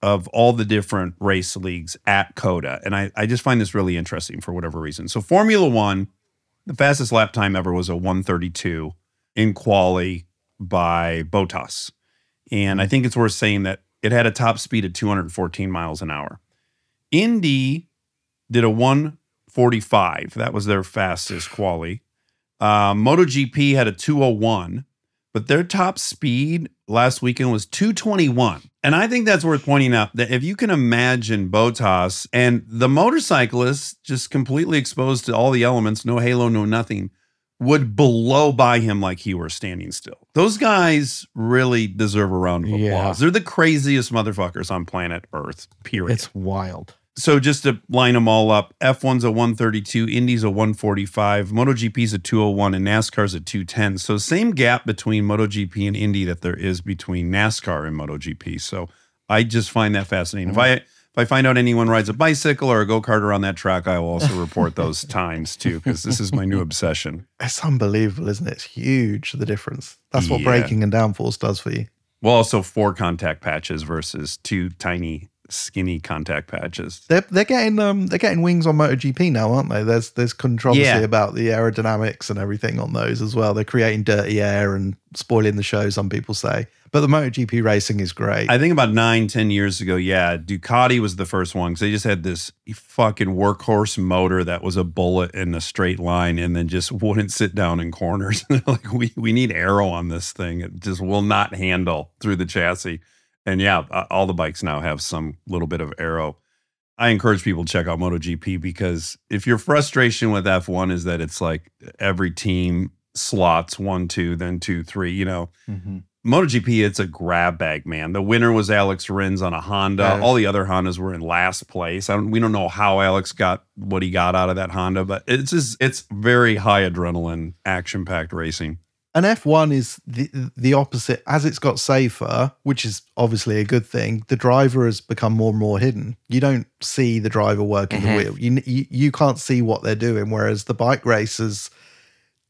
of all the different race leagues at COTA. And I, I just find this really interesting for whatever reason. So Formula One, the fastest lap time ever was a 132 in quali by Bottas. And I hmm. think it's worth saying that it had a top speed of 214 miles an hour. Indy did a 145. That was their fastest quali. Uh, MotoGP had a 201, but their top speed last weekend was 221. And I think that's worth pointing out that if you can imagine Bottas and the motorcyclist just completely exposed to all the elements, no halo, no nothing, would blow by him like he were standing still. Those guys really deserve a round of applause. Yeah. They're the craziest motherfuckers on planet Earth, period. It's wild. So just to line them all up, F1's a 132, Indy's a 145, MotoGP's a 201, and NASCAR's a 210. So same gap between MotoGP and Indy that there is between NASCAR and MotoGP. So I just find that fascinating. If mm-hmm. I if I find out anyone rides a bicycle or a go kart around that track, I will also report those times too, because this is my new obsession. It's unbelievable, isn't it? It's huge the difference. That's what Yeah. braking and downforce does for you. Well, also four contact patches versus two tiny, skinny contact patches. They're they're getting um they're getting wings on MotoGP now, aren't they? There's there's controversy Yeah. about the aerodynamics and everything on those as well. They're creating dirty air and spoiling the show. Some people say, but the MotoGP racing is great. I think about nine, ten years ago, yeah, Ducati was the first one because they just had this fucking workhorse motor that was a bullet in a straight line and then just wouldn't sit down in corners. Like, we we need aero on this thing. It just will not handle through the chassis. And yeah, uh, all the bikes now have some little bit of aero. I encourage people to check out MotoGP because if your frustration with F1 is that it's like every team slots one, two, then two, three, you know, MotoGP, it's a grab bag, man. The winner was Alex Rins on a Honda. Yes. All the other Hondas were in last place. I don't, we don't know how Alex got what he got out of that Honda, but it's just it's very high adrenaline, action packed racing. And F1 is the the opposite. As it's got safer, which is obviously a good thing, the driver has become more and more hidden. You don't see the driver working Mhm. the wheel. You, you you can't see what they're doing. Whereas the bike racers,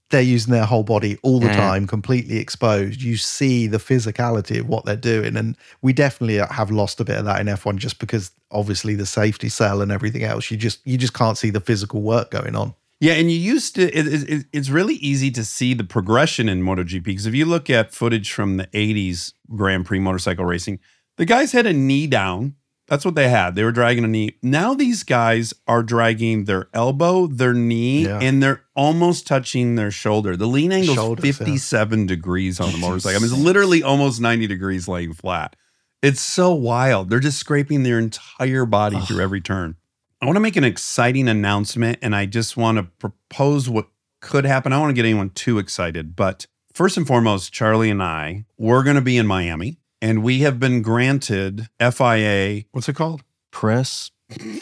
they're using their whole body all the Mhm. time, completely exposed. You see the physicality of what they're doing, and we definitely have lost a bit of that in F1 just because obviously the safety cell and everything else. You just you just can't see the physical work going on. Yeah, and you used to. It, it, it- it's really easy to see the progression in MotoGP because if you look at footage from the '80s Grand Prix motorcycle racing, the guys had a knee down. That's what they had. They were dragging a knee. Now these guys are dragging their elbow, their knee, Yeah. and they're almost touching their shoulder. The lean angle is Shoulders, yeah. 57 degrees on the motorcycle. I mean, it's literally almost 90 degrees laying flat. It's so wild. They're just scraping their entire body through every turn. I want to make an exciting announcement and I just want to propose what could happen. I don't want to get anyone too excited, but first and foremost, Charlie and I, we're going to be in Miami and we have been granted FIA, what's it called? Press,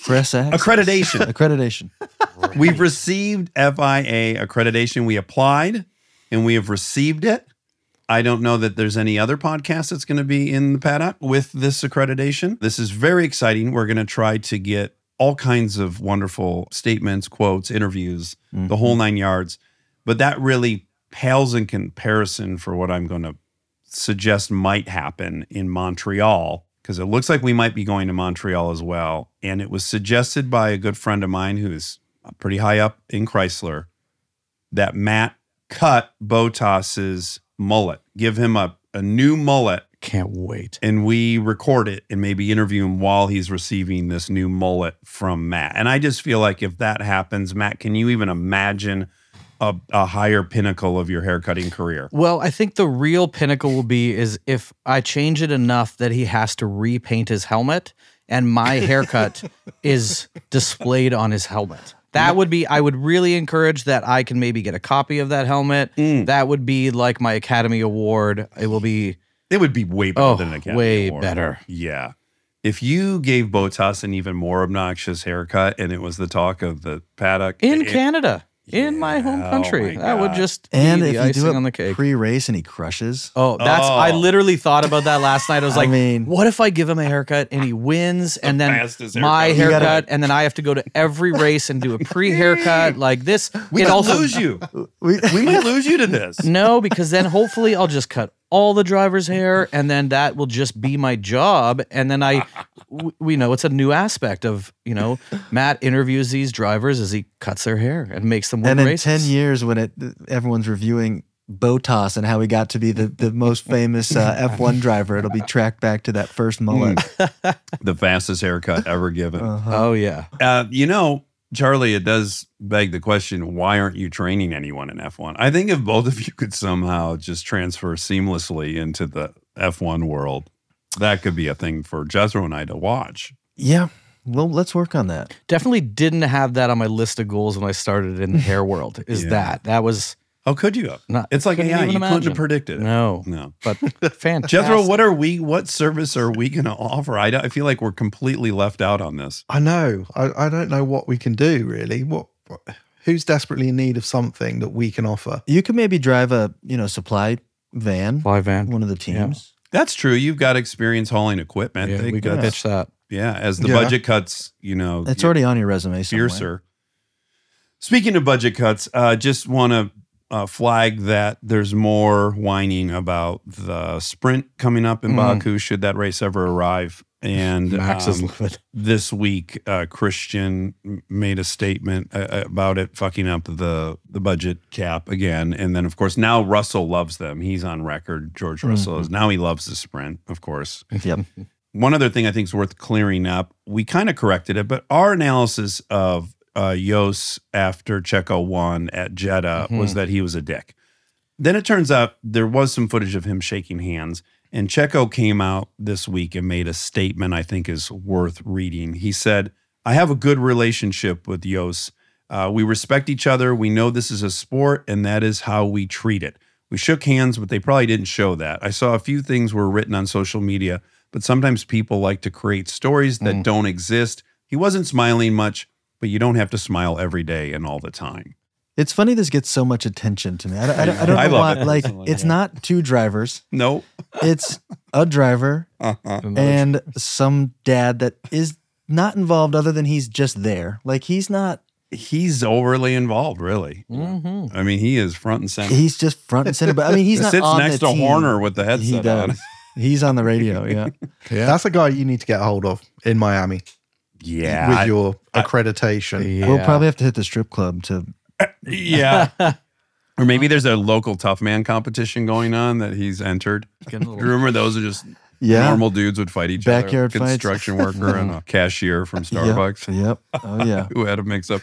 press access. Accreditation. accreditation. We've received FIA accreditation. We applied and we have received it. I don't know that there's any other podcast that's going to be in the paddock with this accreditation. This is very exciting. We're going to try to get all kinds of wonderful statements, quotes, interviews, the whole mm-hmm. nine yards. But that really pales in comparison for what I'm going to suggest might happen in Montreal because it looks like we might be going to Montreal as well. And it was suggested by a good friend of mine who's pretty high up in Chrysler that Matt cut Bottas's mullet, give him a, a new mullet. Can't wait. And we record it and maybe interview him while he's receiving this new mullet from Matt. And I just feel like if that happens, Matt, can you even imagine a, a higher pinnacle of your haircutting career? Well, I think the real pinnacle will be is if I change it enough that he has to repaint his helmet and my haircut is displayed on his helmet. That would be I would really encourage that I can maybe get a copy of that helmet. Mm. That would be like my Academy Award. It will be It would be way better Oh, than an Academy way Award. better. Yeah. If you gave Bottas an even more obnoxious haircut and it was the talk of the paddock in it- Canada, in my home oh country. my that would just And be if the you icing do it on the cake. pre-race and he crushes, Oh, that's I Oh. literally thought about that last night. I was I like, mean- what if I give him a haircut and he wins and then fastest my haircut. Haircut gotta- and then I have to go to every race and do a pre-haircut like this. we it might also lose you. we, We might lose you to this. No, because then hopefully I'll just cut all the driver's hair and then that will just be my job and then I, we know it's a new aspect of, you know, Matt interviews these drivers as he cuts their hair and makes them win and in races. ten years when it everyone's reviewing Bottas and how he got to be the, the most famous uh, F1 driver, it'll be tracked back to that first mullet. The fastest haircut ever given. Uh-huh. Oh yeah. Uh, you know, Charlie, it does beg the question why aren't you training anyone in F1? I think if both of you could somehow just transfer seamlessly into the F1 world, that could be a thing for Jethro and I to watch. Yeah, well, let's work on that. Definitely didn't have that on my list of goals when I started in the hair world. Is Yeah. that that was How could you have? not? It's like couldn't AI. You even couldn't have predicted it. No, No. but fantastic. Jethro, what are we? What service are we going to offer? I, don't- I feel like we're completely left out on this. I know. I, I don't know what we can do really. What, what who's desperately in need of something that we can offer? You could maybe drive a you know supply van, Fly van. one of the teams. That's true. You've got experience hauling equipment. Yeah, They- we could pitch that. Yeah, as the Yeah. budget cuts, you know, It's get already on your resume. Somewhere. fiercer. Speaking of budget cuts, uh, just want to uh, flag that there's more whining about the sprint coming up in Mm. Baku. Should that race ever arrive? And um, this week, uh, Christian made a statement uh, about it fucking up the the budget cap again. And then, of course, now Russell loves them. He's on record. George Russell is now he loves the sprint, of course. Yep. One other thing I think is worth clearing up. We kind of corrected it, but our analysis of uh, Jos after Checo won at Jeddah was that he was a dick. Then it turns out there was some footage of him shaking hands, and Checo came out this week and made a statement I think is worth reading. He said, I have a good relationship with Jos. Uh, we respect each other. We know this is a sport, and that is how we treat it. We shook hands, but they probably didn't show that. I saw a few things were written on social media, but sometimes people like to create stories that don't exist. He wasn't smiling much, but you don't have to smile every day and all the time. It's funny this gets so much attention to me. I, don't- I, I don't know love why. it. Like, it's not two drivers. No. It's a driver Uh-huh. and some dad that is not involved other than he's just there. Like he's not. He's overly involved, really. Mm-hmm. I mean, he is front and center. He's just front and center. But I mean, he's He not sits on next the to team. Horner with the He headset on. does. He's on the radio. Yeah. That's a guy you need to get a hold of in Miami Yeah. with I- your accreditation. We'll probably have to hit the strip club to. yeah. or maybe there's a local tough man competition going on that he's entered. Getting a little- Remember those are just Yeah. normal dudes would fight each Backyard other. fights. Construction worker and a cashier from Starbucks Yep. yep. Oh yeah. who had a mix up.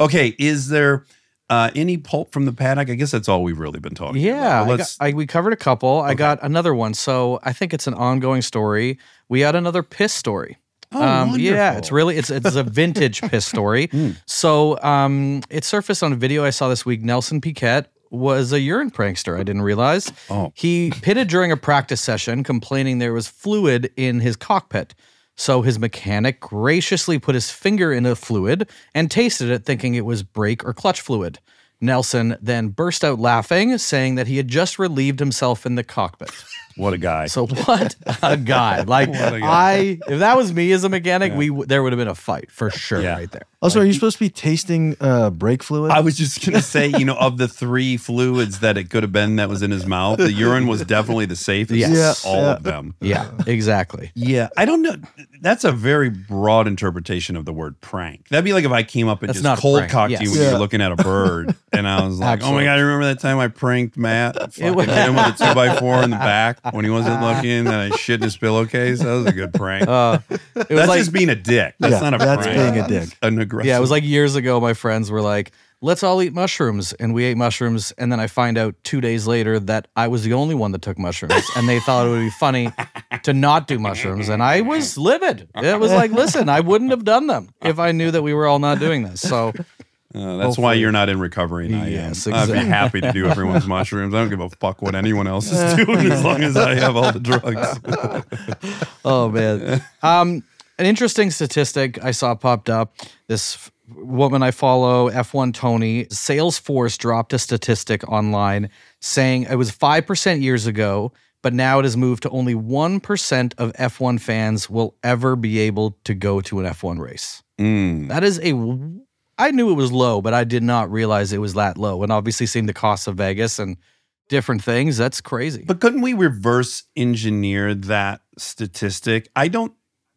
Okay, is there Uh, any pulp from the paddock? I guess that's all we've really been talking Yeah, about. I I, we covered a couple. I got another one. So I think it's an ongoing story. We had another piss story. Oh, Um, yeah, it's really it's it's a vintage piss story. Hmm. So um, it surfaced on a video I saw this week. Nelson Piquet was a urine prankster. I didn't realize. Oh. He pitted during a practice session, complaining there was fluid in his cockpit. So his mechanic graciously put his finger in the fluid and tasted it, thinking it was brake or clutch fluid. Nelson then burst out laughing, saying that he had just relieved himself in the cockpit. What a guy. So what a guy! Like a guy. I, if that was me as a mechanic, we there would have been a fight for sure Yeah. right there. Also, are you supposed to be tasting uh, brake fluid? I was just gonna say, you know, of the three fluids that it could have been that was in his mouth, the urine was definitely the safest. Yes. all Yeah. of them. Yeah, exactly. Yeah, I don't know. That's a very broad interpretation of the word prank. That'd be like if I came up and That's just not cold prank, cocked yes. you when Yeah. you're looking at a bird, and I was like, "Oh my god, I remember that time I pranked Matt, fucking was- hit him with a two by four in the back when he wasn't looking, and I shit in his pillowcase. That was a good prank. Uh, it was that's like just being a dick. That's Yeah, not a prank. that's prank. being a dick. An aggressive. yeah, it was like years ago. My friends were like, "Let's all eat mushrooms," and we ate mushrooms. And then I find out two days later that I was the only one that took mushrooms, and they thought it would be funny to not do mushrooms, and I was livid. It was like, listen, I wouldn't have done them if I knew that we were all not doing this. So Uh, that's why you're not in recovery. And I Yes, am. I'd be happy to do everyone's mushrooms. I don't give a fuck what anyone else is doing as long as I have all the drugs. oh man. Um, an interesting statistic I saw popped up. This woman I follow, F1 Tony, Salesforce dropped a statistic online saying it was 5% years ago, but now it has moved to only 1% of F1 fans will ever be able to go to an F1 race. Mm. That is a I knew it was low, but I did not realize it was that low. And obviously seeing the cost of Vegas and different things, that's crazy. But couldn't we reverse engineer that statistic? I don't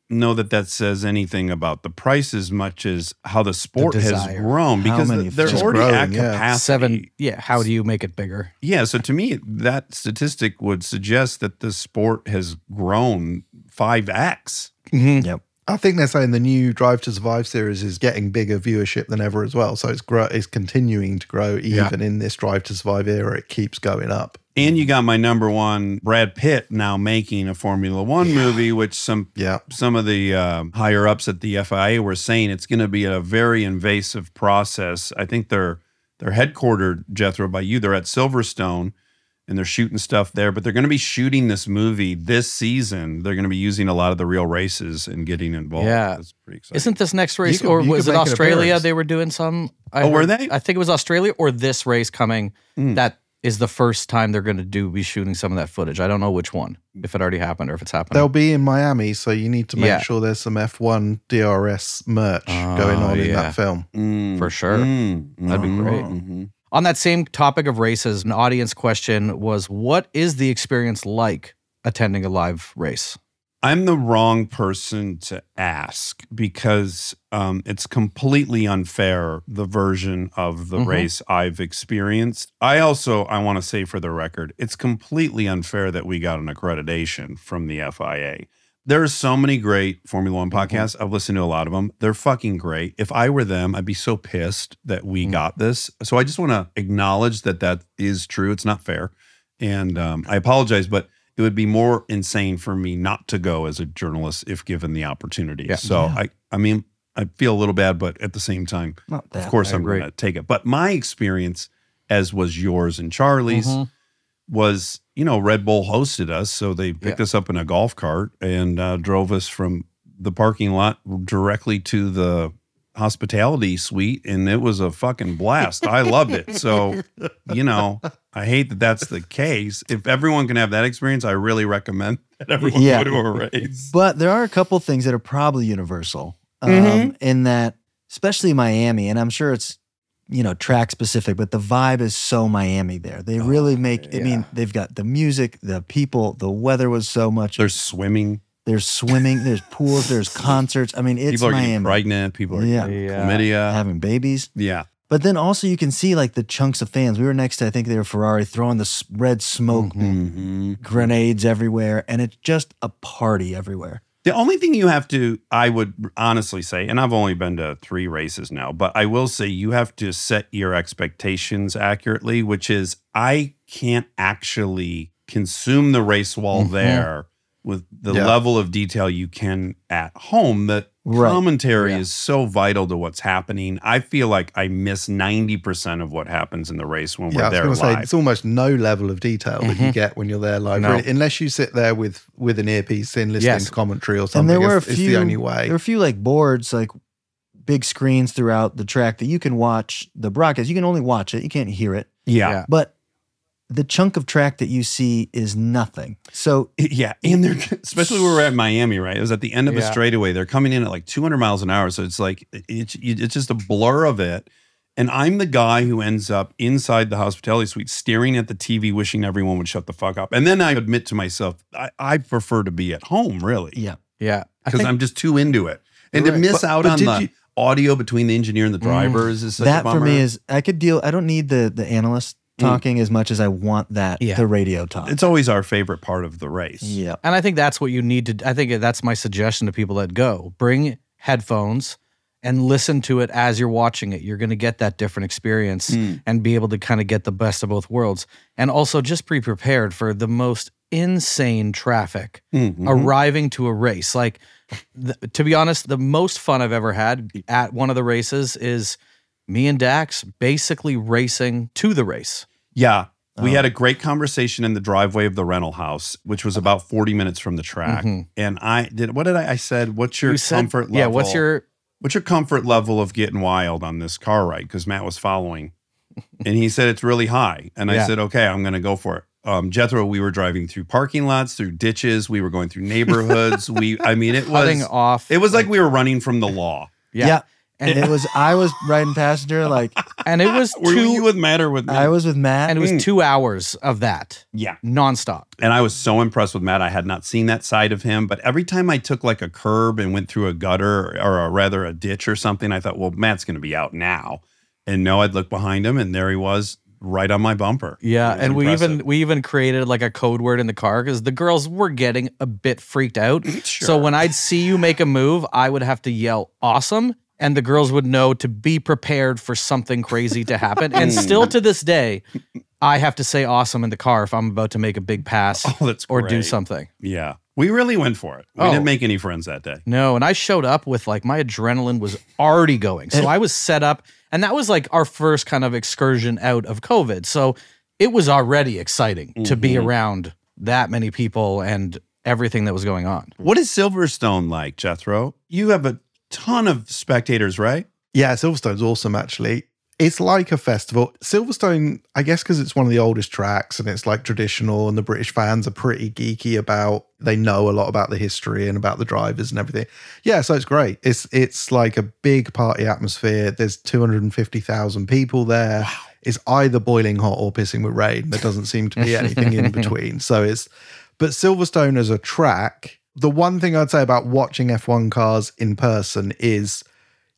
know that that says anything about the price as much as how the sport has grown because many they're already Growing, at yeah. capacity. Seven, yeah. How do you make it bigger? Yeah, so to me, that statistic would suggest that the sport has grown 5x. Mm-hmm. Yep. I think they're saying the new Drive to Survive series is getting bigger viewership than ever as well. So it's grow, it's continuing to grow even in this Drive to Survive era. It keeps going up. And you got my number one, Brad Pitt, now making a Formula One movie, which some Yeah. some of the um, higher ups at the FIA were saying it's going to be a very invasive process. I think they're they're headquartered Jethro by you. They're at Silverstone, and they're shooting stuff there. But they're going to be shooting this movie this season. They're going to be using a lot of the real races and getting involved. Yeah. that's pretty exciting. Isn't this next race, could- or was it Australia? They were doing some. I Oh, were they? I think it was Australia or this race coming. Mm. That is the first time they're going to do be shooting some of that footage. I don't know which one, if it already happened or if it's happening. They'll be in Miami, so you need to make Yeah. sure there's some F1 DRS merch Oh, going on in yeah. that film. Mm, For sure. mm, That'd be great. mhm. On that same topic of races, an audience question was, "What is the experience like attending a live race?" I'm the wrong person to ask because um, it's completely unfair the version of the Mhm. race I've experienced. I also I want to say for the record, it's completely unfair that we got an accreditation from the FIA. There are so many great Formula One podcasts. I've listened to a lot of them. They're fucking great. If I were them, I'd be so pissed that we got this. So I just want to acknowledge that that is true. It's not fair, and um, I apologize, but it would be more insane for me not to go as a journalist if given the opportunity. Yeah. So I, I mean, I feel a little bad, but at the same time, Not that. of course, I I'm going to take it. But my experience, as was yours and Charlie's, Mhm. was you know Red Bull hosted us, so they picked us up in a golf cart and uh, drove us from the parking lot directly to the hospitality suite, and it was a fucking blast. I loved it. So you know, I hate that that's the case. If everyone can have that experience, I really recommend that everyone Yeah. go to a race. But there are a couple things that are probably universal um, Mhm. in that, especially Miami, and I'm sure it's you know track specific, but the vibe is so Miami there. They really make. I mean, they've got the music, the people, the weather was so much. They're swimming. There's swimming. There's pools. There's concerts. I mean, it's People are getting pregnant. People are Yeah. getting Yeah. chlamydia. having babies. Yeah. But then also you can see like the chunks of fans. We were next to I think they were Ferrari throwing the red smoke Mhm. grenades everywhere, and it's just a party everywhere. The only thing you have to, I would honestly say, and I've only been to three races now, but I will say you have to set your expectations accurately, which is I can't actually consume the race while Mhm. there with the Yeah. level of detail you can at home. that Right. commentary is so vital to what's happening. I feel like I miss 90% of what happens in the race when Yeah, we're was there going to say it's almost no level of detail that you Mhm. get when you're there live, No. really, unless you sit there with with an earpiece in listening Yes. to commentary or something. and there were a it's, it's few the only way. there were a few like boards like big screens throughout the track that you can watch the broadcast you can only watch it you can't hear it Yeah. Yeah. but the chunk of track that you see is nothing so Yeah, and they're especially where we're at Miami, right? It was at the end of a straightaway. They're coming in at like 200 miles an hour, so it's like it's it's just a blur of it. And I'm the guy who ends up inside the hospitality suite, staring at the TV, wishing everyone would shut the fuck up. And then I admit to myself, I, I prefer to be at home, really. Yeah, yeah, because I'm just too into it, and to miss But- out but on the you- audio between the engineer and the drivers is such a Mm. that for me is i could deal i don't need the the analyst Mm. Talking as much as i want that Yeah. the radio talk it's always our favorite part of the race. yeah And I think that's what you need to. I think that's my suggestion to people that go. Bring headphones and listen to it as you're watching it. You're going to get that different experience Mm. and be able to kind of get the best of both worlds. And also just be prepared for the most insane traffic Mhm. arriving to a race. Like, th- to be honest, the most fun I've ever had at one of the races is me and Dax basically racing to the race. Yeah. We Oh. had a great conversation in the driveway of the rental house, which was about 40 minutes from the track. Mhm. And I did what did I I said, what's your You said- comfort level? yeah, what's your- what's your comfort level of getting wild on this car ride? Because Matt was following. and he said it's really high. And I said, okay, I'm gonna go for it. Um, Jethro, we were driving through parking lots, through ditches, we were going through neighborhoods. we I mean it was Cutting off, It was like we were running from the law. Yeah. yeah, and it was i was riding passenger like and it was Were two, you with Matt or with me? i was with matt and it was Mm. two hours of that Yeah. nonstop. And I was so impressed with Matt. I had not seen that side of him, but every time I took like a curb and went through a gutter or, a, rather a ditch or something, I thought, well, Matt's going to be out now. And no, I'd look behind him and there he was right on my bumper. Yeah, It was and we impressive. even we even created like a code word in the car because the girls were getting a bit freaked out. So when I'd see you make a move, I would have to yell "awesome," and the girls would know to be prepared for something crazy to happen. and still to this day, I have to say "awesome" in the car if I'm about to make a big pass Oh, or do something. Yeah. We really went for it. We Oh. didn't make any friends that day. No, and I showed up with like my adrenaline was already going. So I was set up, and that was like our first kind of excursion out of COVID. So it was already exciting to be Mhm. around that many people and everything that was going on. What is Silverstone like, Jethro? You have a ton of spectators, right? Yeah, Silverstone's awesome actually. It's like a festival. Silverstone, I guess because it's one of the oldest tracks and it's like traditional and the British fans are pretty geeky about they know a lot about the history and about the drivers and everything. Yeah, so it's great. It's it's like a big party atmosphere. There's 250,000 people there. It's either boiling hot or pissing with rain. There doesn't seem to be anything in between. So it's but Silverstone as a track, the one thing I'd say about watching F1 cars in person is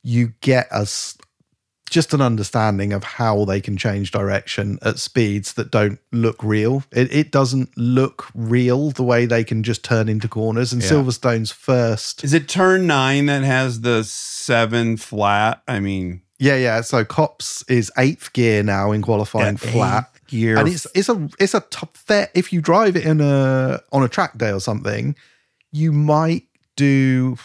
you get us just an understanding of how they can change direction at speeds that don't look real. It, it doesn't look real the way they can just turn into corners. And Yeah. Silverstone's first. Is it turn nine that has the seven flat? I mean, Yeah, yeah. So Copse is eighth gear now in qualifying flat. gear. And it's it's a it's a top fair if you drive it in a on a track day or something, you might do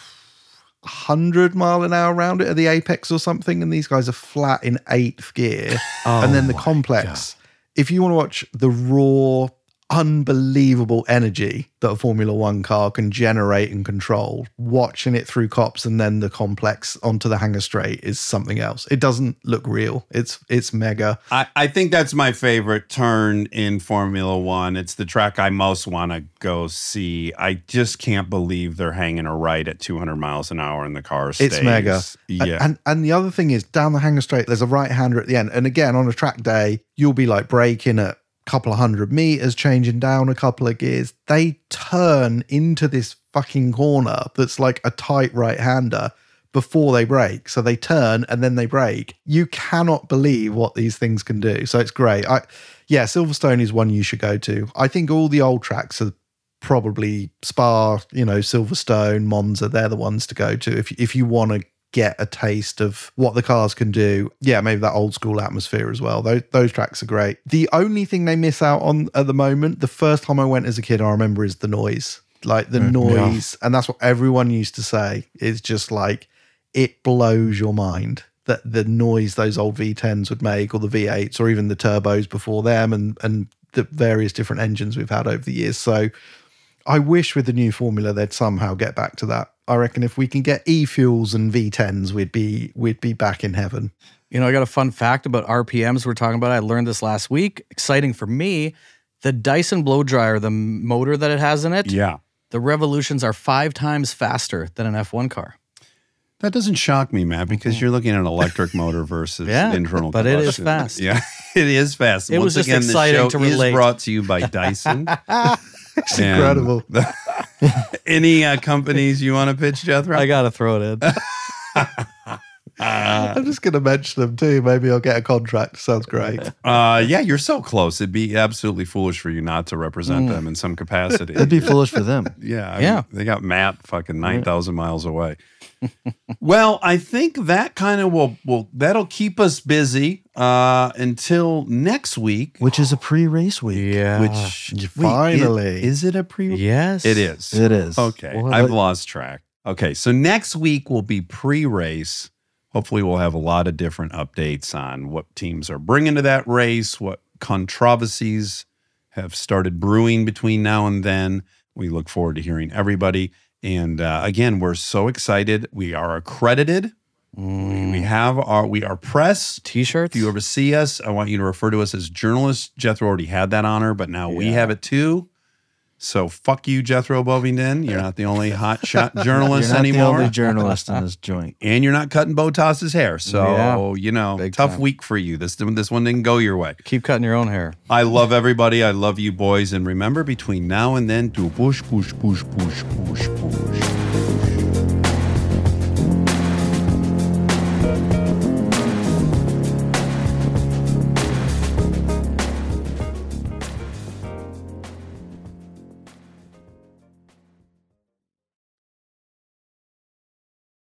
100 mile an hour around it at the apex or something and these guys are flat in eighth gear. Oh and then the complex. If you want to watch the raw unbelievable energy that a formula one car can generate and control watching it through copse and then the complex onto the hangar straight is something else it doesn't look real it's it's mega I, I think that's my favorite turn in Formula One. It's the track I most want to go see. I just can't believe they're hanging a right at 200 miles an hour in the car. It's mega. Yeah. And and the other thing is down the hangar straight, there's a right hander at the end. And again, on a track day, you'll be like braking at couple of hundred meters, changing down a couple of gears. They turn into this fucking corner that's like a tight right hander before they break. So they turn and then they break. You cannot believe what these things can do. So it's great. I yeah, Silverstone is one you should go to. I think all the old tracks are probably Spa, you know, Silverstone, Monza. They're the ones to go to if if you want to get a taste of what the cars can do. Yeah, maybe that old school atmosphere as well. Those those tracks are great. The only thing they miss out on at the moment, the first time I went as a kid, I remember is the noise. Like the Mm, yeah. noise, and that's what everyone used to say. It's just like it blows your mind that the noise those old V10s would make, or the V8s, or even the turbos before them, and and the various different engines we've had over the years. So I wish with the new formula they'd somehow get back to that. I reckon if we can get e-fuels and V10s, we'd be we'd be back in heaven. You know, I got a fun fact about RPMs we're talking about. I learned this last week. Exciting for me. The Dyson blow dryer, the motor that it has in it, Yeah. the revolutions are five times faster than an F1 car. That doesn't shock me, Matt, mm-hmm. because you're looking at an electric motor versus Yeah, internal but it is fast. Yeah, it is fast. It Once was just again, exciting the show to relate. is brought to you by Dyson. It's And- incredible. Any uh, companies you want to pitch, Jethro? I got to throw it in. I'm just going to mention them too. Maybe I'll get a contract. Sounds great. Uh, yeah, you're so close. It'd be absolutely foolish for you not to represent Mm. them in some capacity. It'd be foolish for them. Yeah, I Yeah. mean, they got Matt fucking nine thousand miles away. well, I think that kind of will will that'll keep us busy uh, until next week. Which is a pre-race week. Yeah. Which wait, Finally. i- is it a pre? yes. It is. It is. Okay, Well, I've but- lost track. Okay, so next week will be pre-race. Hopefully, we'll have a lot of different updates on what teams are bringing to that race, what controversies have started brewing between now and then. We look forward to hearing everybody. And uh, again, we're so excited. We are accredited. We, we have our we are press T-shirts. If you ever see us, I want you to refer to us as journalists. Jethro already had that honor, but now we have it too. So fuck you, Jethro Bovingdon. You're not the only hot shot journalist You're not anymore. the only journalist in this joint. and you're not cutting Bottas's hair. So, Yeah. you know, tough time. week for you. This this one didn't go your way. Keep cutting your own hair. I love everybody. I love you boys. And remember, between now and then, do push, push, push, push, push, push.